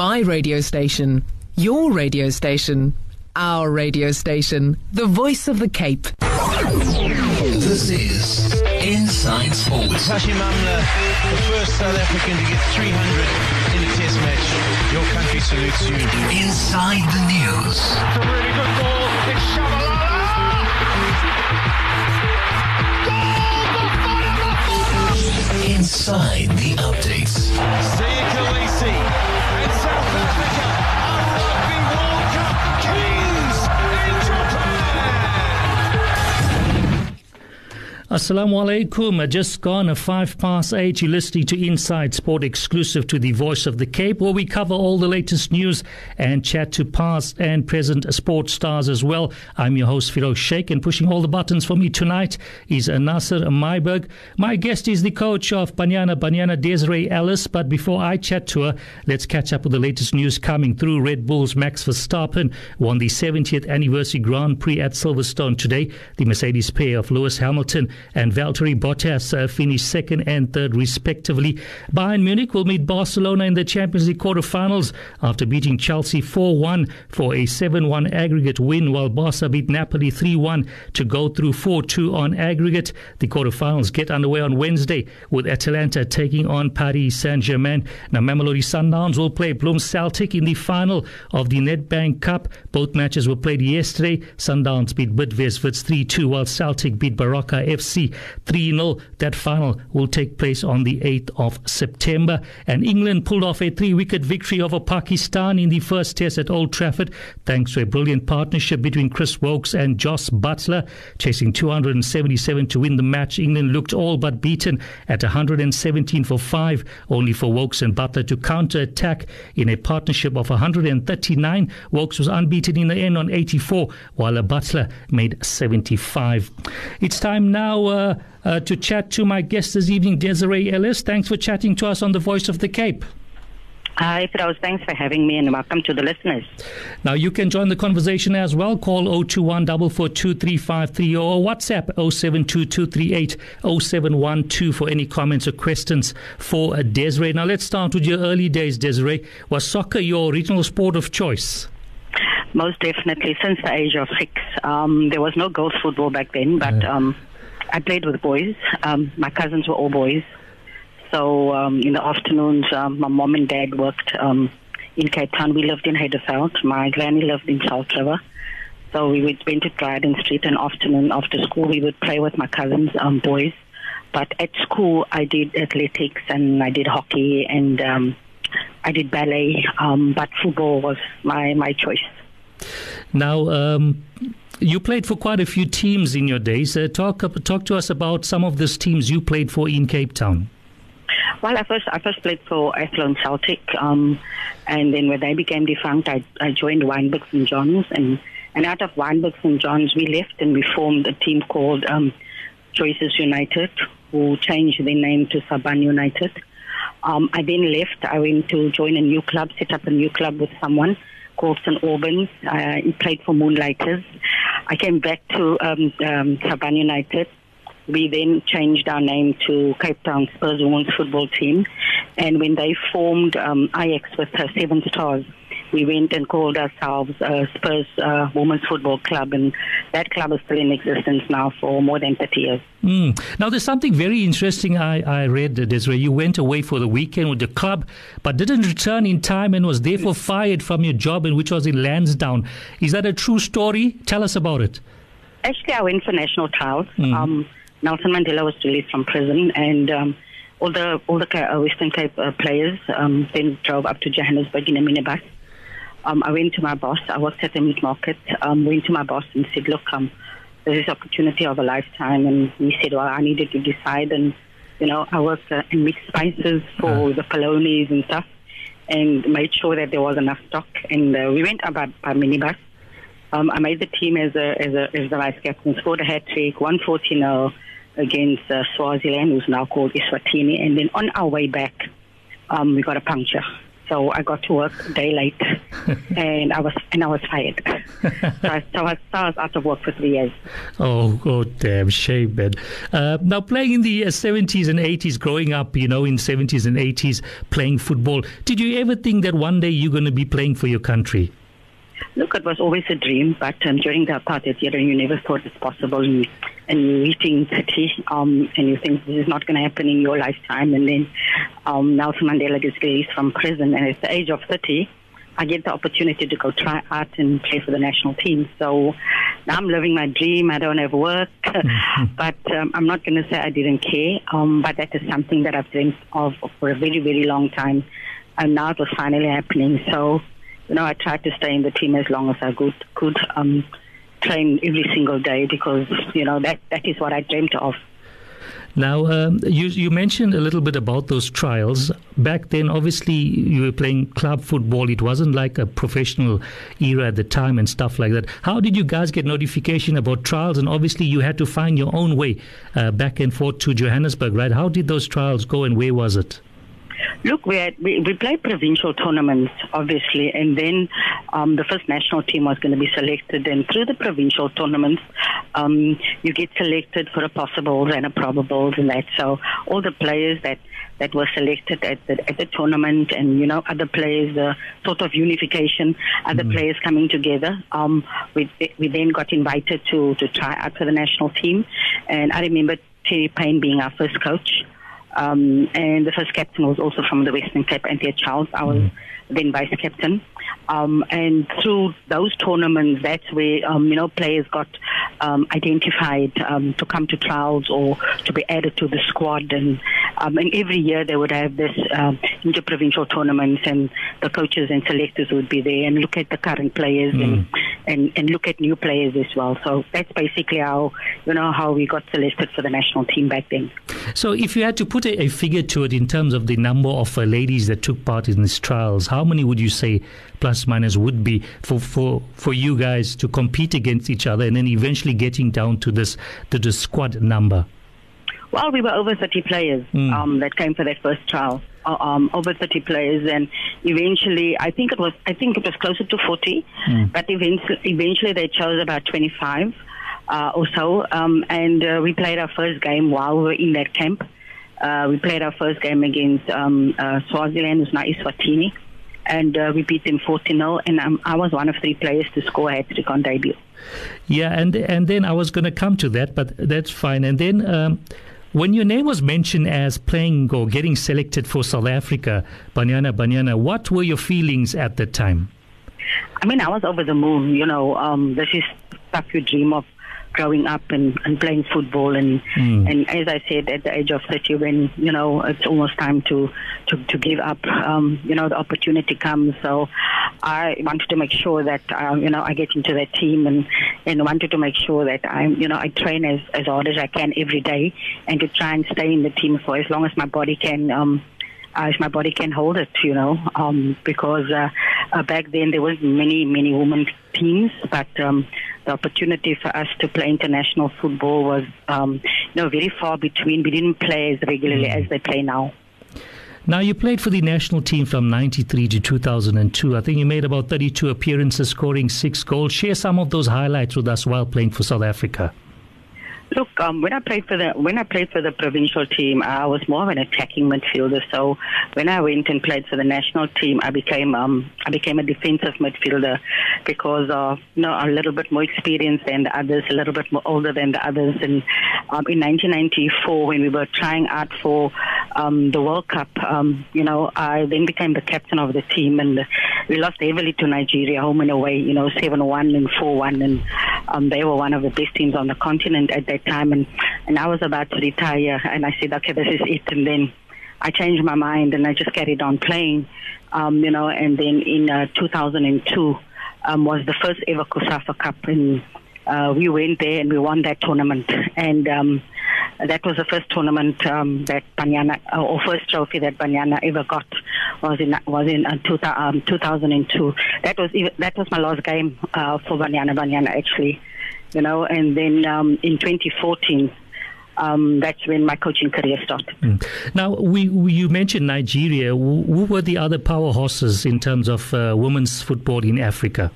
My radio station. Your radio station. Our radio station. The voice of the Cape. This is Inside Sports. Hashim Amla, the first South African to get 300 in a test match. Your country salutes you. Inside the news. It's a really good ball. It's Tshabalala. Inside the updates. Assalamu alaikum. Just gone a five past eight. You're listening to Inside Sport exclusive to the Voice of the Cape, where we cover all the latest news and chat to past and present sports stars as well. I'm your host, Firoz Sheikh, and pushing all the buttons for me tonight is Nasser Myberg. My guest is the coach of Banyana Banyana, Desiree Ellis. But before I chat to her, let's catch up with the latest news coming through. Red Bull's Max Verstappen won the 70th anniversary Grand Prix at Silverstone today. The Mercedes pair of Lewis Hamilton and Valtteri Bottas uh, finished second and third, respectively. Bayern Munich will meet Barcelona in the Champions League quarterfinals after beating Chelsea 4 1 for a 7 1 aggregate win, while Barca beat Napoli 3 1 to go through 4 2 on aggregate. The quarterfinals get underway on Wednesday with Atalanta taking on Paris Saint Germain. Now, Mamelodi Sundowns will play Bloem Celtic in the final of the Nedbank Cup. Both matches were played yesterday. Sundowns beat Bidvest Wits 3 2, while Celtic beat Baroka FC 3 0. That final will take place on the 8th of September. And England pulled off a three wicket victory over Pakistan in the first test at Old Trafford, thanks to a brilliant partnership between Chris Woakes and Jos Buttler. Chasing 277 to win the match, England looked all but beaten at 117 for 5, only for Woakes and Buttler to counter attack in a partnership of 139. Woakes was unbeaten in the end on 84, while Buttler made 75. It's time now uh, uh, to chat to my guest this evening, Desiree Ellis. Thanks for chatting to us on the Voice of the Cape. Hi, Firoz. Thanks for having me and welcome to the listeners. Now, you can join the conversation as well. Call 021 442 or WhatsApp 072238 0712 for any comments or questions for uh, Desiree. Now, let's start with your early days, Desiree. Was soccer your original sport of choice? Most definitely, since the age of six. Um, there was no girls' football back then, but um, I played with boys. Um, my cousins were all boys. So um, in the afternoons, um, my mom and dad worked um, in Cape Town. We lived in Heidelberg. My granny lived in Salt River. So we would went to Dryden Street and afternoon after school we would play with my cousins, um, boys. But at school I did athletics and I did hockey and um, I did ballet. Um, but football was my, my choice. Now, um, you played for quite a few teams in your days. Uh, talk talk to us about some of these teams you played for in Cape Town. Well, I first I first played for Athlone Celtic, um, and then when they became defunct, I, I joined Wynberg St John's, and and out of Wynberg St John's, we left and we formed a team called um, Choices United, who changed their name to Saban United. Um, I then left. I went to join a new club, set up a new club with someone called St Albans. I played for Moonlighters. I came back to um, um, Saban United. We then changed our name to Cape Town Spurs Women's Football Team. And when they formed um, Ajax with her seven stars, we went and called ourselves uh, Spurs uh, Women's Football Club, and that club is still in existence now for more than 30 years. Mm. Now, there's something very interesting I, I read, Desiree. You went away for the weekend with the club, but didn't return in time and was therefore fired from your job, in which was in Lansdowne. Is that a true story? Tell us about it. Actually, I went for national trials. Mm. Um, Nelson Mandela was released from prison, and um, all the all the uh, Western Cape uh, players um, then drove up to Johannesburg in a minibus. Um, I went to my boss. I worked at the meat market. Um, went to my boss and said, "Look, um, there's this opportunity of a lifetime." And he said, "Well, I needed to decide." And you know, I worked uh, in mixed spices for uh. the polonies and stuff, and made sure that there was enough stock. And uh, we went up by, by minibus. Um, I made the team as a as a as the vice captain. Scored a hat trick, 114 against uh, Swaziland, who's now called Eswatini. And then on our way back, um, we got a puncture so I got to work day late, and I was and I was fired. so, I, so, I, so I was out of work for three years. Oh, oh, damn shame, man. Uh, now, playing in the uh, 70s and 80s, growing up, you know, in 70s and 80s, playing football, did you ever think that one day you're going to be playing for your country? Look, it was always a dream, but um, during the apartheid era, you never thought it's possible. And, and you're reaching 30, um, and you think this is not going to happen in your lifetime. And then um, Nelson Mandela gets released from prison, and at the age of 30, I get the opportunity to go try out and play for the national team. So now I'm living my dream. I don't have work, but um, I'm not going to say I didn't care. Um, but that is something that I've dreamed of for a very, very long time. And now it was finally happening. So you know, I tried to stay in the team as long as I could, could um, train every single day because, you know, that, that is what I dreamt of. Now, um, you, you mentioned a little bit about those trials. Back then, obviously, you were playing club football. It wasn't like a professional era at the time and stuff like that. How did you guys get notification about trials? And obviously, you had to find your own way uh, back and forth to Johannesburg, right? How did those trials go and where was it? Look, we, had, we, we played provincial tournaments, obviously, and then um, the first national team was going to be selected. And through the provincial tournaments, um, you get selected for a possibles and a probables and that. So all the players that that were selected at the, at the tournament and, you know, other players, the sort of unification, other mm. players coming together. Um, we, we then got invited to, to try out for the national team. And I remember Terry Payne being our first coach. Um, and the first captain was also from the Western Cape, Anthea Charles. I was mm-hmm. Then vice captain. Um, and through those tournaments, that's where, um, you know, players got um, identified um, to come to trials or to be added to the squad. And, um, and every year they would have this um, interprovincial tournaments and the coaches and selectors would be there and look at the current players mm. and, and, and look at new players as well. So that's basically how, you know, how we got selected for the national team back then. So if you had to put a, a figure to it in terms of the number of uh, ladies that took part in these trials, how many would you say plus minus would be for, for, for you guys to compete against each other and then eventually getting down to this to the squad number? Well, we were over 30 players mm. um, that came for that first trial. Uh, um, over 30 players, and eventually, I think it was, I think it was closer to 40, mm. but eventually, eventually they chose about 25 uh, or so, um, and uh, we played our first game while we were in that camp. Uh, we played our first game against um, uh, Swaziland, who's now Eswatini and uh, we beat them 40 0. And um, I was one of three players to score a hat trick on debut. Yeah, and and then I was going to come to that, but that's fine. And then um, when your name was mentioned as playing or getting selected for South Africa, Banyana Banyana, what were your feelings at that time? I mean, I was over the moon. You know, um, this is stuff you dream of growing up and, and playing football and mm. and as I said at the age of 30 when you know it's almost time to to, to give up um, you know the opportunity comes so I wanted to make sure that um, you know I get into that team and and wanted to make sure that I'm you know I train as as hard as I can every day and to try and stay in the team for as long as my body can um as my body can hold it, you know, um, because uh, uh, back then there was many, many women teams, but um, the opportunity for us to play international football was, um, you know, very far between. We didn't play as regularly mm. as they play now. Now, you played for the national team from 93 to 2002. I think you made about 32 appearances, scoring six goals. Share some of those highlights with us while playing for South Africa. Look, um, when I played for the when I played for the provincial team, I was more of an attacking midfielder. So when I went and played for the national team, I became um, I became a defensive midfielder because of you know a little bit more experienced than the others, a little bit more older than the others. And um, in 1994, when we were trying out for um, the World Cup, um, you know, I then became the captain of the team, and we lost heavily to Nigeria, home and away. You know, seven-one and four-one, and um, they were one of the best teams on the continent at that time, and and I was about to retire, and I said, okay, this is it, and then I changed my mind, and I just carried on playing, um, you know, and then in uh, 2002 um, was the first ever COSAFA Cup, and uh, we went there and we won that tournament, and um, that was the first tournament um, that Banyana, uh, or first trophy that Banyana ever got was in was in uh, two, um, 2002. That was that was my last game uh, for Banyana. Banyana actually you know, and then um, in 2014, um, that's when my coaching career started. Mm. Now, we, we, you mentioned Nigeria. Who, who, were the other power horses in terms of uh, women's football in Africa?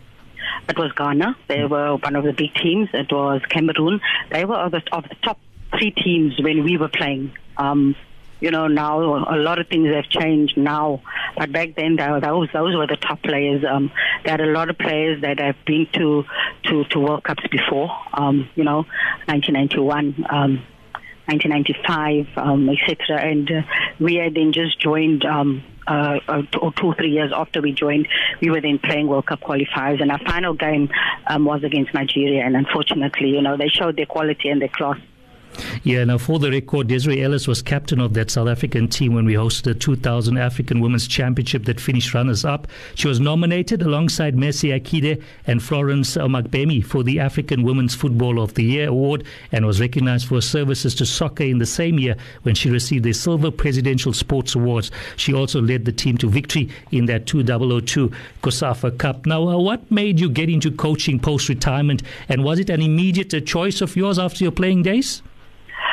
It was Ghana. They were one of the big teams. It was Cameroon. They were of the, of the top three teams when we were playing. Um, you know, now a lot of things have changed now, but back then those those were the top players. Um, there are a lot of players that have been to to, to World Cups before. Um, you know, 1991. Um, 1995, um, etc. And uh, we had then just joined, um, uh, uh, two or three years after we joined, we were then playing World Cup qualifiers. And our final game um, was against Nigeria. And unfortunately, you know, they showed their quality and their class. Yeah, now for the record, Desiree Ellis was captain of that South African team when we hosted the 2000 African Women's Championship that finished runners up. She was nominated alongside Mercy Akide and Florence Omagbemi for the African Women's Football of the Year award and was recognized for her services to soccer in the same year when she received the Silver Presidential Sports Awards. She also led the team to victory in that 2002 COSAFA Cup. Now, uh, what made you get into coaching post retirement and was it an immediate uh, choice of yours after your playing days?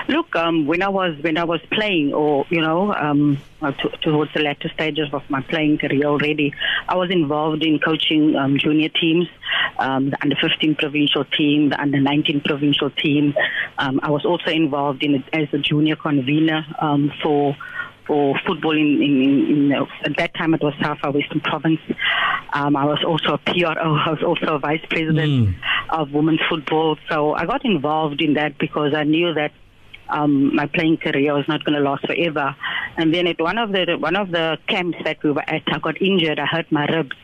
Look, um, when I was when I was playing, or you know, um, uh, to, towards the latter stages of my playing career already, I was involved in coaching um, junior teams, um, the under 15 provincial team, the under 19 provincial team. Um, I was also involved in as a junior convener um, for for football in, in, in, in uh, at that time it was South Western Province. Um, I was also a PRO. I was also a vice president mm. of women's football. So I got involved in that because I knew that um, my playing career was not going to last forever. And then at one of the one of the camps that we were at, I got injured. I hurt my ribs.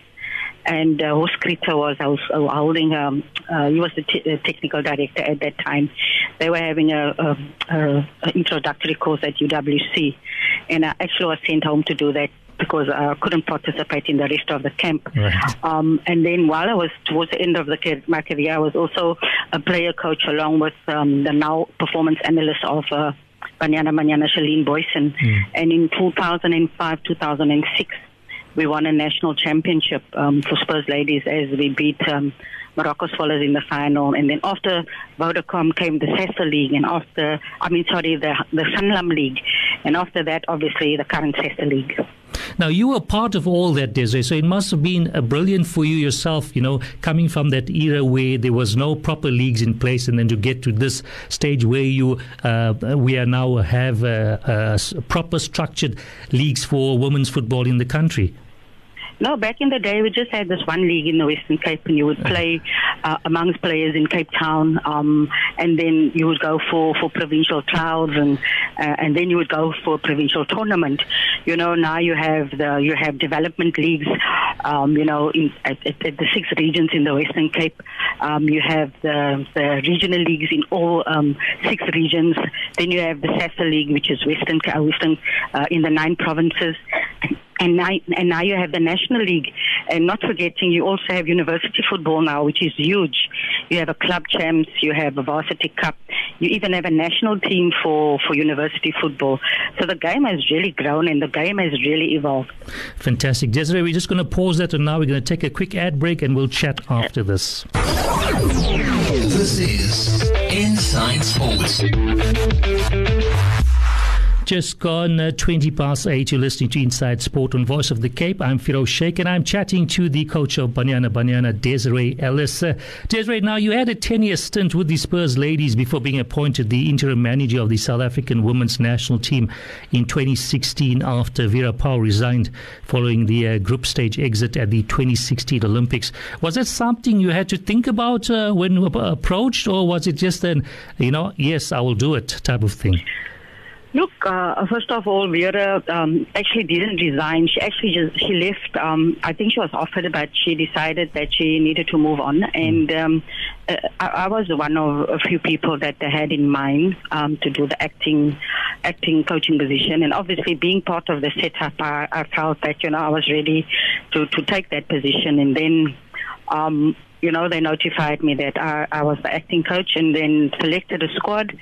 And uh, host was I was uh, holding. Um, uh, he was the, t- technical director at that time. They were having a, a, a introductory course at UWC, and I actually was sent home to do that because I couldn't participate in the rest of the camp. Right. Um, and then while I was towards the end of the, my career, I was also a player coach along with um, the now performance analyst of uh, Banyana Banyana Shalene Booysen. Mm. And in 2005, 2006, we won a national championship um, for Spurs ladies as we beat um, Moroka Swallows in the final. And then after Vodacom came the Sasol League, and after, I mean, sorry, the, the Sanlam League. And after that, obviously, the current Sasol League. Now, you were part of all that, Desiree, so it must have been a brilliant for you yourself, you know, coming from that era where there was no proper leagues in place and then to get to this stage where you, uh, we are now have uh, uh, proper structured leagues for women's football in the country. No, back in the day, we just had this one league in the Western Cape, and you would play uh, amongst players in Cape Town, um, and then you would go for, for provincial clouds, and uh, and then you would go for a provincial tournament. You know, now you have the you have development leagues. Um, you know, in, at, at, at, the six regions in the Western Cape, um, you have the, the regional leagues in all um, six regions. Then you have the Sasol League, which is Western uh, Western uh, in the nine provinces and now, and now you have the National League. And not forgetting, you also have university football now, which is huge. You have a club champs, you have a varsity cup, you even have a national team for, for university football. So the game has really grown and the game has really evolved. Fantastic. Desiree, we're just going to pause that and now we're going to take a quick ad break and we'll chat after this. This is Inside Sports. Just gone uh, 20 past 8. You're listening to Inside Sport on Voice of the Cape. I'm Firoz Sheikh and I'm chatting to the coach of Banyana Banyana, Desiree Ellis. Uh, Desiree, now you had a 10 year stint with the Spurs ladies before being appointed the interim manager of the South African women's national team in 2016 after Vera Pauw resigned following the uh, group stage exit at the 2016 Olympics. Was that something you had to think about uh, when approached, or was it just an, you know, yes, I will do it type of thing? Look, uh, first of all, Vera um, actually didn't resign. She actually just she left. Um, I think she was offered, but she decided that she needed to move on. And um, uh, I, I, was one of a few people that they had in mind um, to do the acting, acting coaching position. And obviously, being part of the setup, I, I felt that you know I was ready to to take that position. And then um, you know, they notified me that I, I was the acting coach and then selected a squad.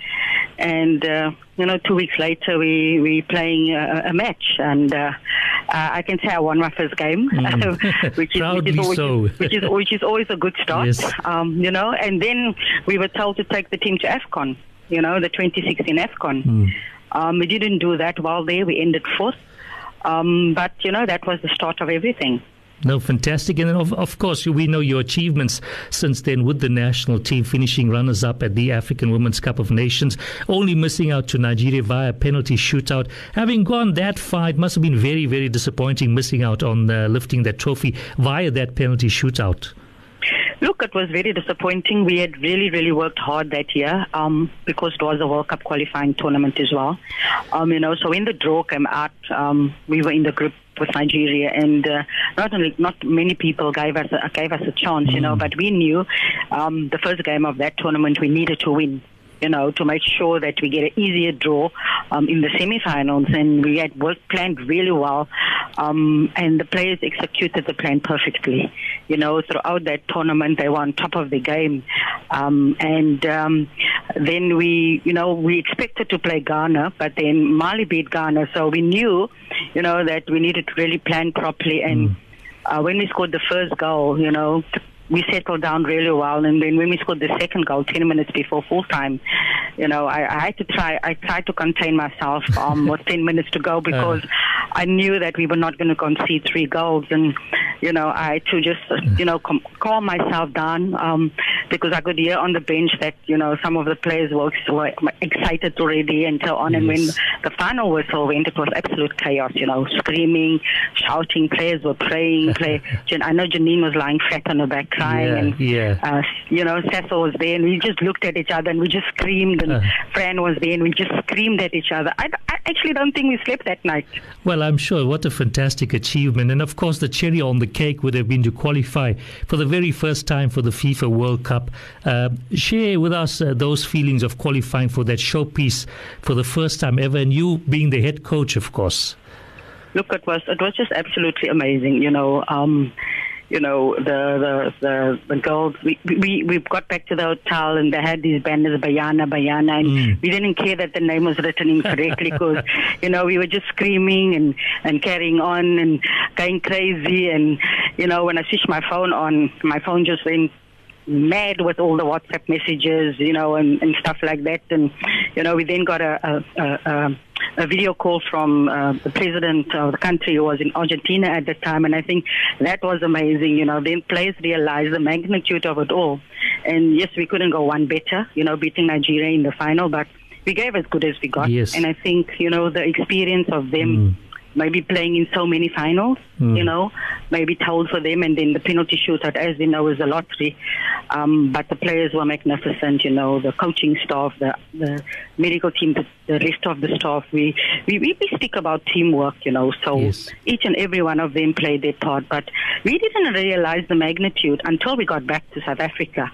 And, uh, you know, two weeks later, we, we playing a, a match. And uh, I can say I won my first game, mm. which, is, which, is always, so. which, is, which is always a good start, yes. um, you know. And then we were told to take the team to AFCON. you know, the 2016 AFCON. Um, we didn't do that well there. We ended fourth. Um, but, you know, that was the start of everything. No, fantastic. And of, of course, we know your achievements since then with the national team, finishing runners up at the African Women's Cup of Nations, only missing out to Nigeria via penalty shootout. Having gone that far, it must have been very, very disappointing missing out on uh, lifting that trophy via that penalty shootout. Look, it was very disappointing. We had really, really worked hard that year um, because it was a World Cup qualifying tournament as well. Um, you know, so when the draw came out, um, we were in the group with Nigeria, and uh, not only not many people gave us a, gave us a chance, you know, but we knew um, the first game of that tournament we needed to win you know, to make sure that we get an easier draw um, in the semi-finals. And we had work planned really well, um, and the players executed the plan perfectly. You know, throughout that tournament, they were on top of the game. Um, and um, then we, you know, we expected to play Ghana, but then Mali beat Ghana, so we knew, you know, that we needed to really plan properly. And uh, when we scored the first goal, you know, we settled down really well. And then when we scored the second goal, 10 minutes before full time, you know, I, I had to try, I tried to contain myself um, with 10 minutes to go because I knew that we were not going to concede three goals. And, you know, I had to just, uh, you know, com- calm myself down um, because I could hear on the bench that, you know, some of the players were, were excited already and so on. And when the final whistle went, it was absolute chaos, you know, screaming, shouting, players were praying. Play. I know Janine was lying flat on her back crying. Yeah, and, yeah. Uh, you know, Cecil was there and we just looked at each other and we just screamed. And Uh. Fran was there and we just screamed at each other. I, I actually don't think we slept that night. Well, I'm sure. What a fantastic achievement. And of course, the cherry on the cake would have been to qualify for the very first time for the FIFA World Cup. Uh, share with us uh, those feelings of qualifying for that showpiece for the first time ever, and you being the head coach, of course. Look, it was it was just absolutely amazing. You know, um, you know the the the, the girls. We, we we got back to the hotel and they had these banners, Bayana, Bayana, and hmm. we didn't care that the name was written incorrectly because you know we were just screaming and and carrying on and going crazy. And you know when I switched my phone on, my phone just went mad with all the WhatsApp messages, you know, and, and stuff like that. And, you know, we then got a, a, a, a, video call from uh, the president of the country who was in Argentina at the time. And I think that was amazing, you know. Then players realized the magnitude of it all. And yes, we couldn't go one better, you know, beating Nigeria in the final, but we gave as good as we got. Yes. And I think, you know, the experience of them maybe playing in so many finals, you know, maybe told for them, and then the penalty shootout, as we know, is a lottery. Um, but the players were magnificent, you know, the coaching staff, the, the medical team, the, the rest of the staff. We, we, we speak about teamwork, you know, so Yes. each and every one of them played their part. But we didn't realize the magnitude until we got back to South Africa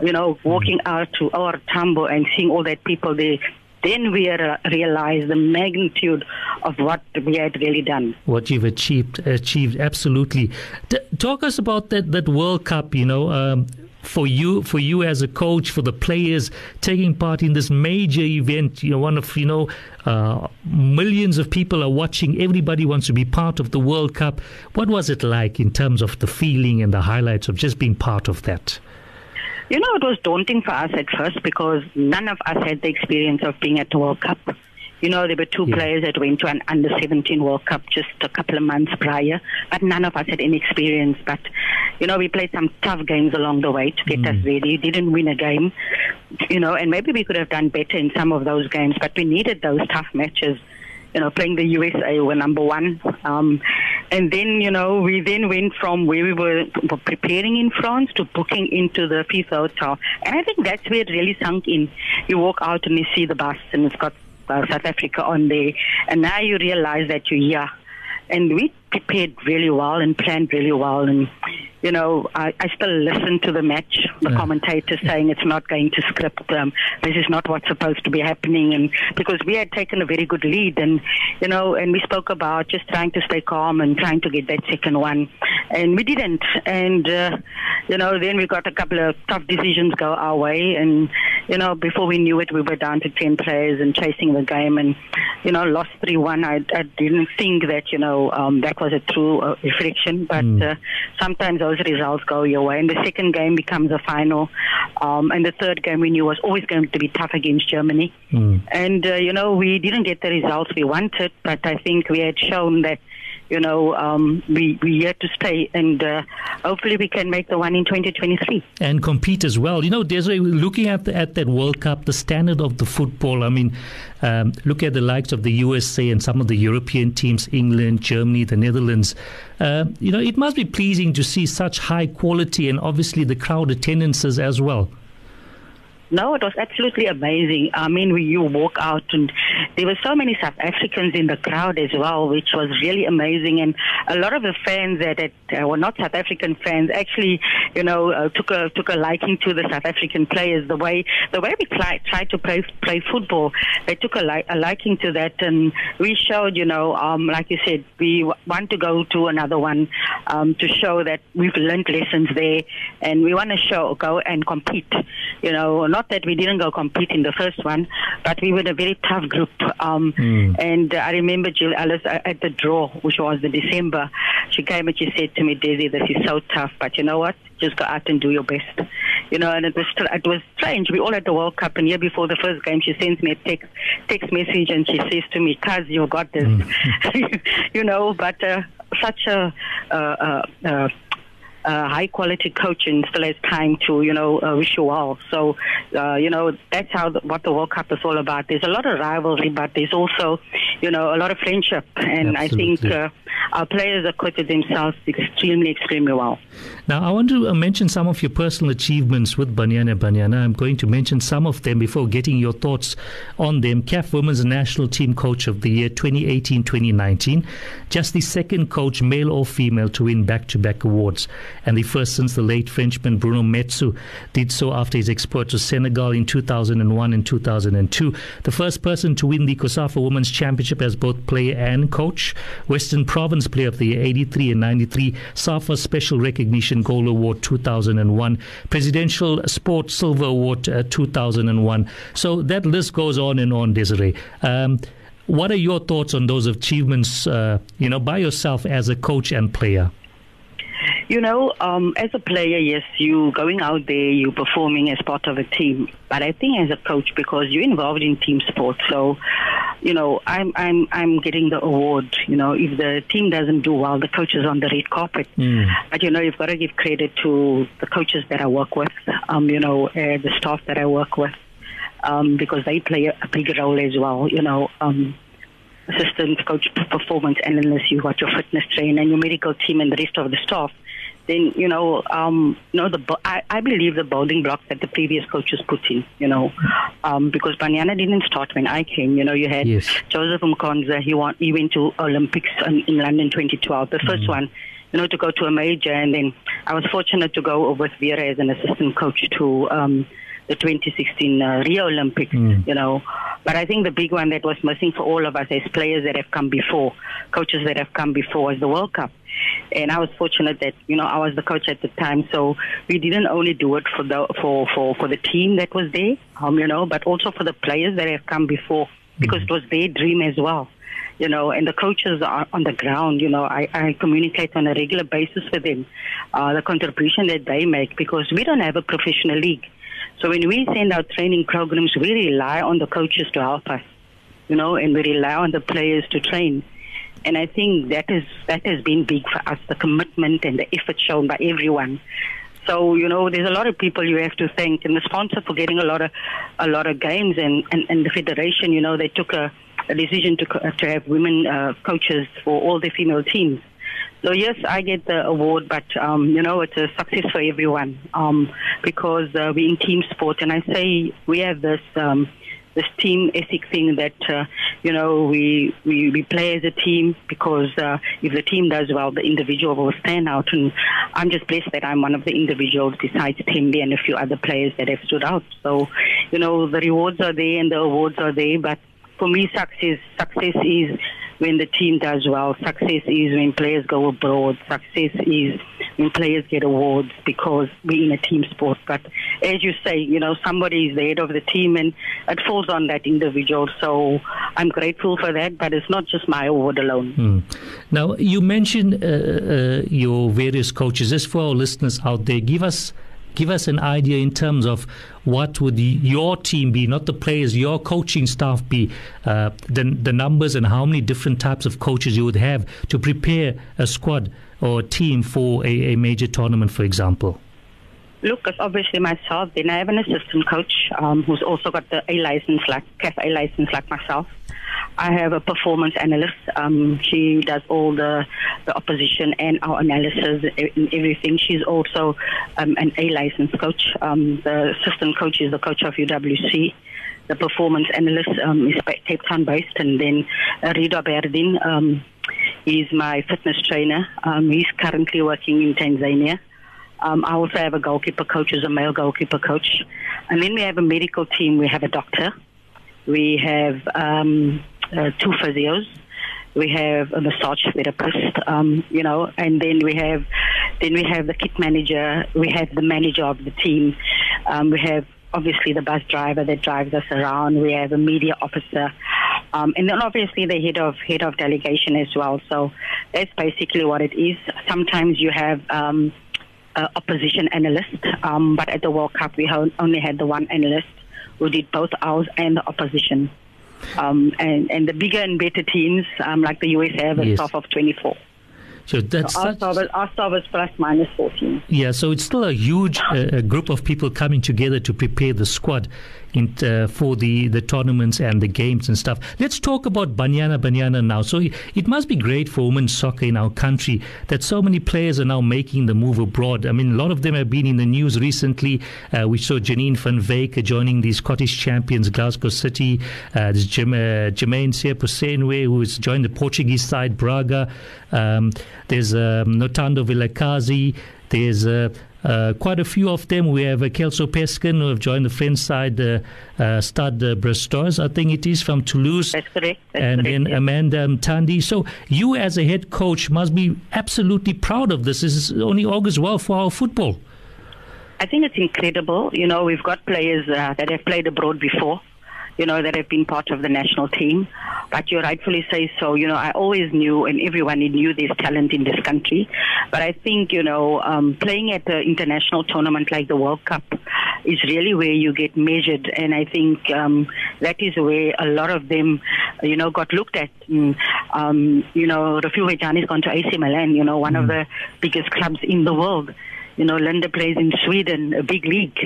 you know, walking out to OR Tambo and seeing all that people there, then we uh, realized the magnitude of what we had really done. what you've achieved achieved absolutely. T- talk us about that that world cup you know um, for you for you as a coach for the players taking part in this major event. You know one of you know uh, millions of people are watching. Everybody wants to be part of the world cup. What was it like in terms of the feeling and the highlights of just being part of that You know, it was daunting for us at first because none of us had the experience of being at the World Cup. You know, there were two Yeah. players that went to an under 17 World Cup just a couple of months prior, but none of us had any experience. But, you know, we played some tough games along the way to get us mm. ready. Didn't win a game, you know, and maybe we could have done better in some of those games, but we needed those tough matches. You know, playing the USA were number one. Um, and then, you know, we then went from where we were preparing in France to booking into the FIFA hotel. And I think that's where it really sunk in. You walk out and you see the bus and it's got uh, South Africa on there. And now you realize that you're here. And we prepared really well and planned really well. And, you know, I, I still listen to the match, the Yeah. commentators saying it's not going to script. Um, this is not what's supposed to be happening. And because we had taken a very good lead and, you know, and we spoke about just trying to stay calm and trying to get that second one. And we didn't. And, uh, you know, then we got a couple of tough decisions go our way. And, you know, before we knew it, we were down to 10 players and chasing the game and, you know, lost 3-1. I, I didn't think that, you know, um, that was a true uh, reflection, but mm. uh, sometimes those results go your way. And the second game becomes a final. Um, and the third game we knew was always going to be tough against Germany. Mm. And, uh, you know, we didn't get the results we wanted, but I think we had shown that you know, um, we we here to stay, and uh, hopefully we can make the one in 2023 and compete as well. You know, Desiree, looking at the, at that World Cup, the standard of the football. I mean, um, look at the likes of the USA and some of the European teams, England, Germany, the Netherlands. Uh, you know, it must be pleasing to see such high quality and obviously the crowd attendances as well. No, it was absolutely amazing. I mean, we, you walk out and there were so many South Africans in the crowd as well, which was really amazing. And a lot of the fans that, that uh, were not South African fans actually, you know, uh, took a took a liking to the South African players. The way the way we try, tried to play play football, they took a, li- a liking to that, and we showed, you know, um, like you said, we w- want to go to another one um, to show that we've learned lessons there, and we want to show go and compete. You know not that we didn't go compete in the first one, but we were a very tough group. Um, mm. And uh, I remember Jill Ellis uh, at the draw, which was the December. She came and she said to me, Daisy, this is so tough, but you know what? Just go out and do your best. You know, and it was it was strange. We all had the World Cup, and year before the first game, she sends me a text text message, and she says to me, "Cuz, you got this." Mm. you know, but uh, such a uh, uh, uh high quality coaching still has time to, you know, uh, wish you well. So, uh, you know, that's how the, what the World Cup is all about. There's a lot of rivalry, but there's also, you know, a lot of friendship. And Absolutely. I think uh, our players acquitted themselves extremely, extremely well. Now, I want to uh, mention some of your personal achievements with Banyana Banyana. I'm going to mention some of them before getting your thoughts on them. CAF Women's National Team Coach of the Year 2018 2019. Just the second coach, male or female, to win back to back awards and the first since the late Frenchman Bruno Metsu did so after his export to Senegal in 2001 and 2002. The first person to win the COSAFA Women's Championship as both player and coach. Western Province Player of the Year 83 and 93. SAFA Special Recognition Gold Award 2001. Presidential Sport Silver Award uh, 2001. So that list goes on and on, Desiree. Um, what are your thoughts on those achievements, uh, you know, by yourself as a coach and player? You know, um, as a player, yes, you going out there, you performing as part of a team. But I think as a coach, because you're involved in team sports, so you know, I'm I'm I'm getting the award. You know, if the team doesn't do well, the coach is on the red carpet. Mm. But you know, you've got to give credit to the coaches that I work with. Um, you know, uh, the staff that I work with, um, because they play a big role as well. You know, um, assistant coach, performance analyst, you got your fitness trainer, and your medical team, and the rest of the staff then you know, um, you know, the I, I believe the building blocks that the previous coaches put in, you know, um, because Banyana didn't start when I came. You know, you had yes. Joseph Mkhonza. He went he went to Olympics in, in London 2012, the 1st mm-hmm. one. You know, to go to a major, and then I was fortunate to go with Vera as an assistant coach to um, the 2016 uh, Rio Olympics. Mm. You know, but I think the big one that was missing for all of us as players that have come before, coaches that have come before, was the World Cup. And I was fortunate that you know I was the coach at the time, so we didn't only do it for the for for for the team that was there, um, you know, but also for the players that have come before because it was their dream as well you know, and the coaches are on the ground, you know, I, I communicate on a regular basis with them, uh, the contribution that they make because we don't have a professional league. So when we send out training programs, we rely on the coaches to help us, you know, and we rely on the players to train. And I think that is that has been big for us, the commitment and the effort shown by everyone. So you know, there's a lot of people you have to thank, and the sponsor for getting a lot of a lot of games, and and, and the federation. You know, they took a, a decision to to have women uh, coaches for all the female teams. So yes, I get the award, but um, you know it's a success for everyone um, because uh, we're in team sport, and I say we have this um, this team ethic thing that uh, you know we, we we play as a team because uh, if the team does well, the individual will stand out. And I'm just blessed that I'm one of the individuals besides Thembi and a few other players that have stood out. So you know the rewards are there and the awards are there, but for me, success success is when the team does well. Success is when players go abroad. Success is when players get awards because we're in a team sport. But as you say, you know, somebody is the head of the team and it falls on that individual. So I'm grateful for that, but it's not just my award alone. Mm. Now, you mentioned uh, uh, your various coaches. Just for our listeners out there, give us give us an idea in terms of what would the, your team be, not the players, your coaching staff be, uh, the, the numbers and how many different types of coaches you would have to prepare a squad or a team for a, a major tournament, for example. Look, it's obviously myself. Then I have an assistant coach um, who's also got the A license, like CAF A license, like myself. I have a performance analyst. Um, she does all the, the opposition and our analysis and everything. She's also um, an A license coach. Um, the assistant coach is the coach of UWC. The performance analyst um, is Cape Town based, and then uh, Rida Berdin um, is my fitness trainer. Um, he's currently working in Tanzania. Um, I also have a goalkeeper coach, who's a male goalkeeper coach. And then we have a medical team. We have a doctor. We have um, uh, two physios. We have a massage therapist, um, you know, and then we have then we have the kit manager. We have the manager of the team. Um, we have obviously the bus driver that drives us around. We have a media officer, um, and then obviously the head of head of delegation as well. So that's basically what it is. Sometimes you have um, uh, opposition analyst, um, but at the World Cup we only had the one analyst who did both ours and the opposition. Um, and, and the bigger and better teams, um, like the US have a yes. staff of 24. So that's so our, staff is, our staff is plus minus 14. Yeah, so it's still a huge uh, group of people coming together to prepare the squad in, uh, for the, the tournaments and the games and stuff. Let's talk about Banyana Banyana now. So it must be great for women's soccer in our country that so many players are now making the move abroad. I mean, a lot of them have been in the news recently. Uh, we saw Janine van Wyk joining the Scottish champions Glasgow City. Uh, there's Jim, uh, Jermaine who has joined the Portuguese side Braga. Um, there's um, Nothando Vilakazi. There's uh, quite a few of them. We have uh, Kelso Peskin who have joined the French side, uh, uh, Stade uh, Brestois, I think it is, from Toulouse. That's correct. That's and correct, then Amanda Mthandi. So you as a head coach must be absolutely proud of this. This is only augurs well for our football. I think it's incredible. You know, we've got players uh, that have played abroad before you know, that have been part of the national team. But you rightfully say so. You know, I always knew, and everyone knew there's talent in this country. But I think, you know, um, playing at an international tournament like the World Cup is really where you get measured. And I think um, that is where a lot of them, you know, got looked at. And, um, you know, Refiloe Jane has gone to AC Milan, you know, one mm. of the biggest clubs in the world. You know, Linda plays in Sweden, a big league.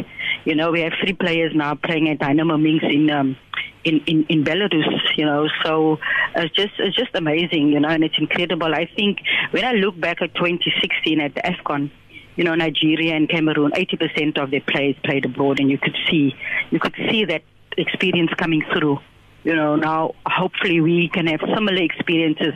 You know, we have three players now playing at Dynamo Minsk in um, in, in, in Belarus, you know. So it's just it's just amazing, you know, and it's incredible. I think when I look back at 2016 at the AFCON, you know, Nigeria and Cameroon, 80% of their players played abroad, and you could see you could see that experience coming through you know, now hopefully we can have similar experiences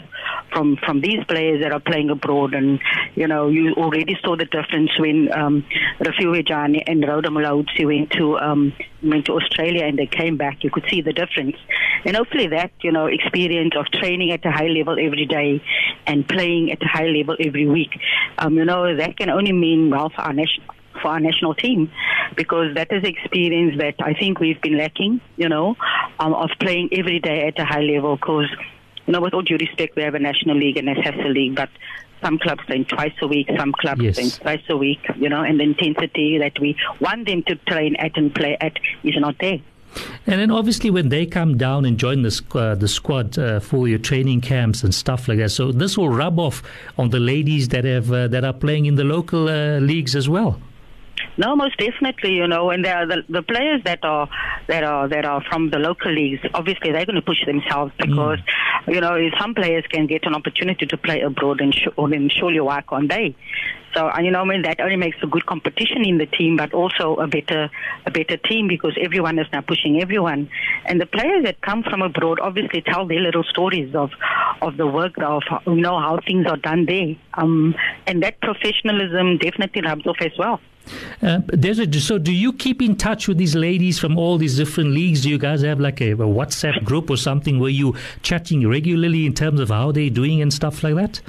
from from these players that are playing abroad. And you know, you already saw the difference when um, Vejani and Rhoda Mulaudzi went to um, went to Australia and they came back. You could see the difference. And hopefully that you know experience of training at a high level every day and playing at a high level every week, um, you know, that can only mean well for our national for our national team because that is experience that I think we've been lacking, you know, um, of playing every day at a high level because, you know, with all due respect, we have a national league and a Sasol league, but some clubs train twice a week, some clubs yes. train twice a week, you know, and the intensity that we want them to train at and play at is not there. And then obviously when they come down and join the, uh, the squad uh, for your training camps and stuff like that, so this will rub off on the ladies that have uh, that are playing in the local uh, leagues as well. No, most definitely, you know, and there are the, the players that are that are that are from the local leagues. Obviously, they're going to push themselves mm. because, mm. you know, if some players can get an opportunity to play abroad and sh- or in work on day. So, and you know, I mean, that only makes a good competition in the team, but also a better, a better team because everyone is now pushing everyone. And the players that come from abroad obviously tell their little stories of, of the work of, you know, how things are done there. Um, and that professionalism definitely rubs off as well. Uh, a, so do you keep in touch with these ladies from all these different leagues? Do you guys have like a, a WhatsApp group or something where you chatting regularly in terms of how they're doing and stuff like that?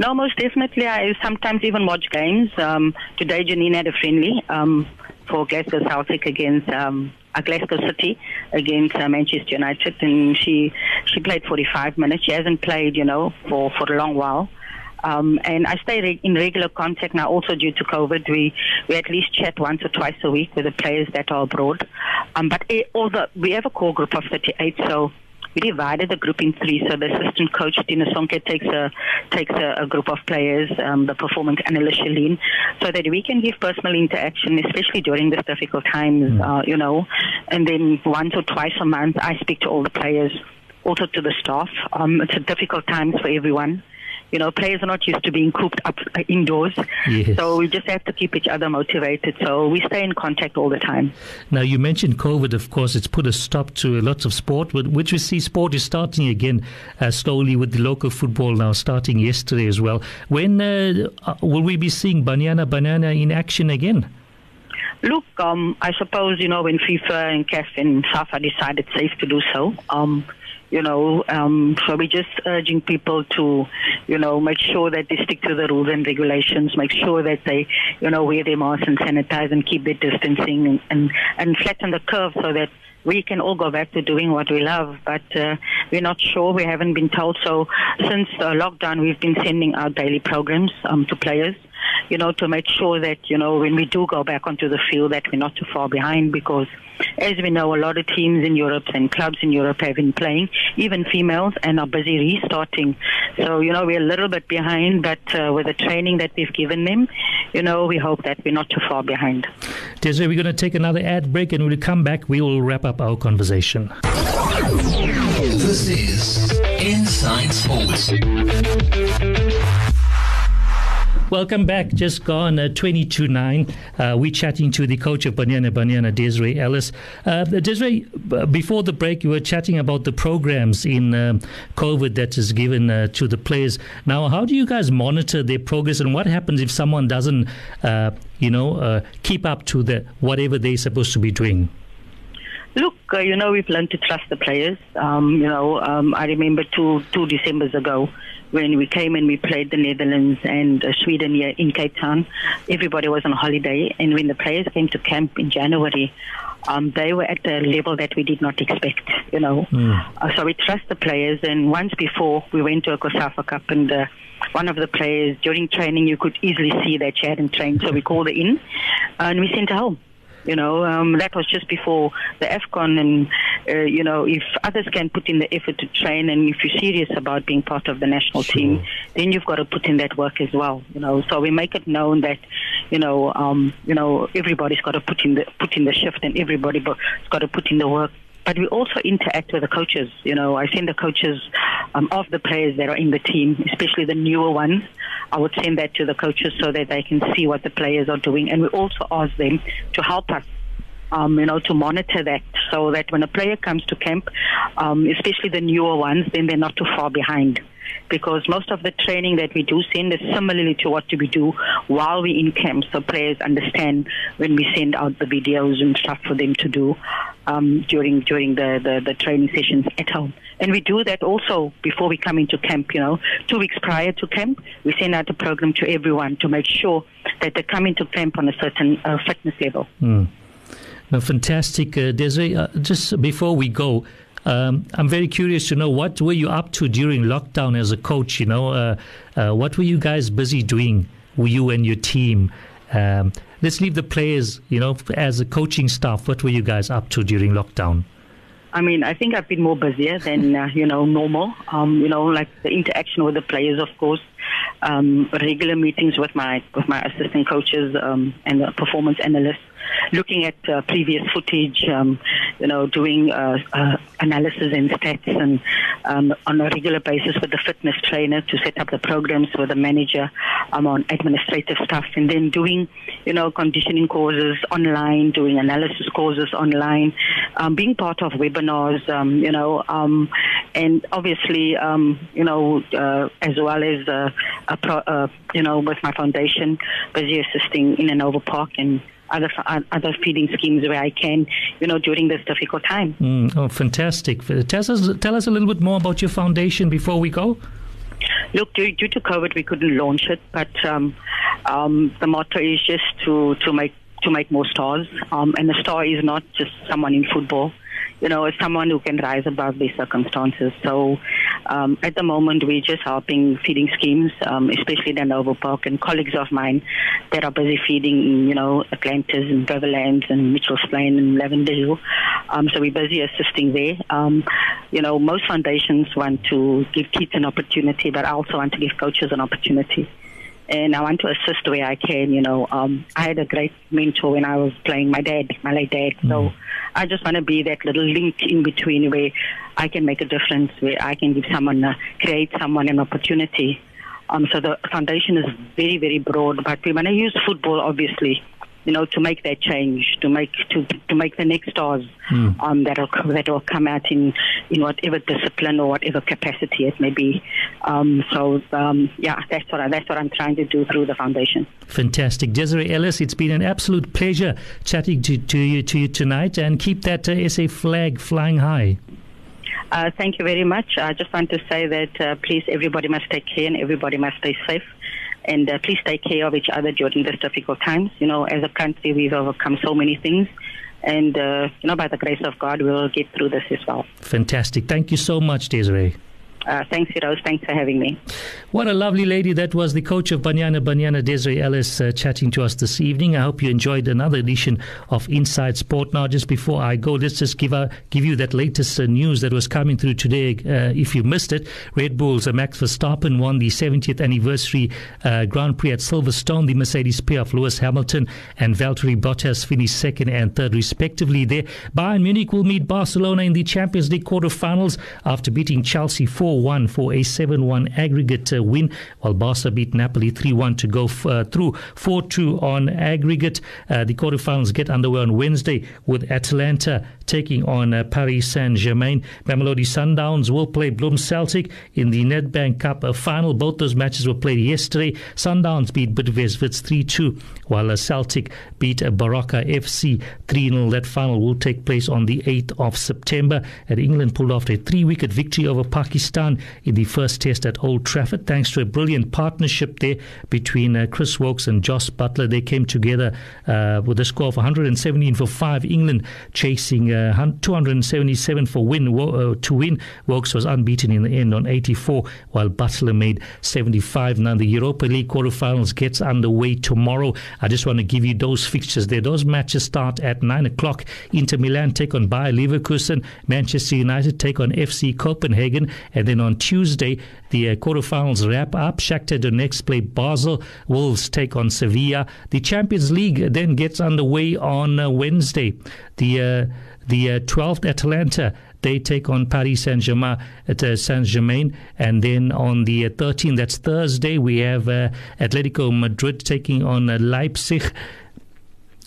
No, most definitely. I sometimes even watch games. Um, today, Janine had a friendly. Um, for Glasgow Celtic against um, uh, Glasgow City against uh, Manchester United, and she she played 45 minutes. She hasn't played, you know, for for a long while. Um, and I stay re- in regular contact now. Also due to COVID, we we at least chat once or twice a week with the players that are abroad. Um, but eh, all the we have a core group of 38, so we divided the group in three. So the assistant coach Tina Sonke takes a takes a, a group of players, um, the performance analyst Shalene, so that we can give personal interaction, especially during this difficult times. Uh, you know, and then once or twice a month, I speak to all the players, also to the staff. Um, it's a difficult times for everyone. You know, players are not used to being cooped up uh, indoors, Yes. so we just have to keep each other motivated. So we stay in contact all the time. Now, you mentioned COVID, of course, it's put a stop to lots of sport, but which we see sport is starting again uh, slowly with the local football now starting yesterday as well. When uh, uh, will we be seeing Banyana Banyana in action again? Look, um, I suppose, you know, when FIFA and CAF and SAFA decided it's safe to do so, um, you know, um, so we're just urging people to, you know, make sure that they stick to the rules and regulations, make sure that they, you know, wear their masks and sanitize and keep their distancing and, and, and flatten the curve so that we can all go back to doing what we love, but uh, we're not sure. We haven't been told. So since the lockdown, we've been sending out daily programs um, to players you know, to make sure that, you know, when we do go back onto the field that we're not too far behind because as we know, a lot of teams in Europe and clubs in Europe have been playing, even females, and are busy restarting. So, you know, we're a little bit behind, but uh, with the training that we've given them, you know, we hope that we're not too far behind. Desiree, we're going to take another ad break and when we come back, we will wrap up our conversation. This is Inside Sports. Welcome back. Just gone uh, 22 9. Uh, we're chatting to the coach of Banyana Banyana, Desiree Ellis. Uh, Desiree, before the break, you were chatting about the programs in um, COVID that is given uh, to the players. Now, how do you guys monitor their progress and what happens if someone doesn't, uh, you know, uh, keep up to the whatever they're supposed to be doing? Look, you know, we've learned to trust the players. Um, you know, um, I remember two two Decembers ago when we came and we played the Netherlands and uh, Sweden here in Cape Town. Everybody was on holiday, and when the players came to camp in January, um, they were at a level that we did not expect. You know, uh, so we trust the players. And once before, we went to a COSAFA Cup and. Uh, one of the players during training, you could easily see that she hadn't trained, so we called her in, and we sent her home. You know, um, that was just before the AFCON, and uh, you know, if others can put in the effort to train, and if you're serious about being part of the national team, then you've got to put in that work as well. You know, so we make it known that, you know, um, you know, everybody's got to put in the put in the shift, and everybody's got to put in the work. But we also interact with the coaches. You know, I send the coaches um, of the players that are in the team, especially the newer ones. I would send that to the coaches so that they can see what the players are doing, and we also ask them to help us um, you know, to monitor that so that when a player comes to camp, um, especially the newer ones, then they're not too far behind. Because most of the training that we do send is similarly to what we do while we're in camp, so players understand when we send out the videos and stuff for them to do um, during during the, the, the training sessions at home. And we do that also before we come into camp, you know. Two weeks prior to camp, we send out a program to everyone to make sure that they come into camp on a certain uh, fitness level. No, fantastic, uh, Desiree. Uh, just before we go, um, I'm very curious to know what were you up to during lockdown as a coach. You know, uh, uh, what were you guys busy doing? Were you and your team? Um, let's leave the players. You know, as a coaching staff, what were you guys up to during lockdown? I mean, I think I've been more busier than uh, you know normal. Um, you know, like the interaction with the players, of course, um, regular meetings with my with my assistant coaches um, and the performance analysts, looking at uh, previous footage, um, you know, doing uh, uh, analysis and stats, and um, on a regular basis with the fitness trainer to set up the programs with the manager um, on administrative stuff, and then doing, you know, conditioning courses online, doing analysis courses online, um, being part of webinars, um, you know, um, and obviously, um, you know, uh, as well as uh, a pro, uh, you know, with my foundation, busy assisting in and over park and other other feeding schemes where I can, you know, during this difficult time. Mm, oh, fantastic! Tell us, tell us a little bit more about your foundation before we go. Look, due, due to COVID, we couldn't launch it, but um, um, the motto is just to to make to make more stars. Um, and a star is not just someone in football. You know, someone who can rise above these circumstances. So um, at the moment, we're just helping feeding schemes, um, especially the Novo Park and colleagues of mine that are busy feeding, you know, Atlantis and Beverlands and Mitchell's Plain and Lavender Hill. Um, so we're busy assisting there. Um, you know, most foundations want to give kids an opportunity, but I also want to give coaches an opportunity and I want to assist where I can. You know, um, I had a great mentor when I was playing. My dad, my late dad. Mm. So I just want to be that little link in between where I can make a difference, where I can give someone, uh, create someone an opportunity. Um, so the foundation is very, very broad, but we want to use football, obviously, you know, to make that change, to make to to make the next stars mm. um, that'll that will come out in in whatever discipline or whatever capacity it may be. Um, so um, yeah, that's what I, that's what I'm trying to do through the foundation. Fantastic, Desiree Ellis. It's been an absolute pleasure chatting to, to you to you tonight, and keep that uh, SA flag flying high. Uh, thank you very much. I just want to say that uh, please, everybody must take care and everybody must stay safe and uh, please take care of each other during these difficult times. You know, as a country, we've overcome so many things. And, uh, you know, by the grace of God, we'll get through this as well. Fantastic. Thank you so much, Desiree. Uh, thanks, Heroes. Thanks for having me. What a lovely lady that was, the coach of Banyana Banyana, Desiree Ellis, uh, chatting to us this evening. I hope you enjoyed another edition of Inside Sport. Now, just before I go, let's just give a, give you that latest uh, news that was coming through today. Uh, if you missed it, Red Bull's uh, Max Verstappen won the 70th anniversary uh, Grand Prix at Silverstone. The Mercedes P of Lewis Hamilton and Valtteri Bottas finished second and third, respectively. There, Bayern Munich will meet Barcelona in the Champions League quarterfinals after beating Chelsea 4 1 for a 7 1 aggregate win, while Barca beat Napoli 3 1 to go f- uh, through 4 2 on aggregate. Uh, the quarterfinals get underway on Wednesday with Atalanta taking on uh, Paris Saint Germain. Mamelodi Sundowns will play Bloem Celtic in the Nedbank Cup uh, final. Both those matches were played yesterday. Sundowns beat Bidvest 3 2, while uh, Celtic beat uh, Baroka FC 3 0. That final will take place on the 8th of September. And England pulled off a three wicket victory over Pakistan in the first test at Old Trafford thanks to a brilliant partnership there between uh, Chris Woakes and Jos Buttler. They came together uh, with a score of 117 for 5. England chasing uh, 277 for win uh, to win. Woakes was unbeaten in the end on 84, while Buttler made 75. Now the Europa League quarterfinals gets underway tomorrow. I just want to give you those fixtures there. Those matches start at 9 o'clock. Inter Milan take on Bayer Leverkusen. Manchester United take on FC Copenhagen. And then on Tuesday, the uh, wrap up. Shakhtar Donetsk play Basel. Wolves take on Sevilla. The Champions League then gets underway on uh, Wednesday. The uh, the uh, 12th Atalanta they take on Paris Saint Germain at uh, Saint Germain, and then on the 13th, that's Thursday, we have uh, Atletico Madrid taking on uh, Leipzig.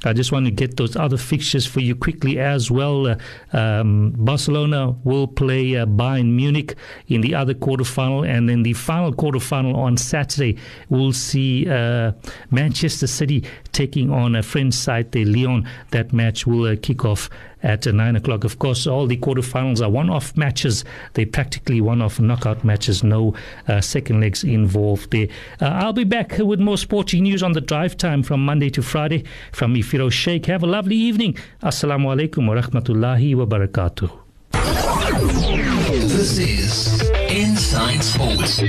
I just want to get those other fixtures for you quickly as well. Uh, um, Barcelona will play uh, Bayern Munich in the other quarterfinal, and then the final quarterfinal on Saturday, we'll see uh, Manchester City taking on a French side, the Lyon. That match will uh, kick off at uh, 9 o'clock. Of course, all the quarterfinals are one off matches. They're practically one off knockout matches, no uh, second legs involved there. Uh, I'll be back with more sporting news on the drive time from Monday to Friday from Ifiro Sheikh. Have a lovely evening. Assalamu alaikum wa rahmatullahi wa barakatuh. This is Inside Sports.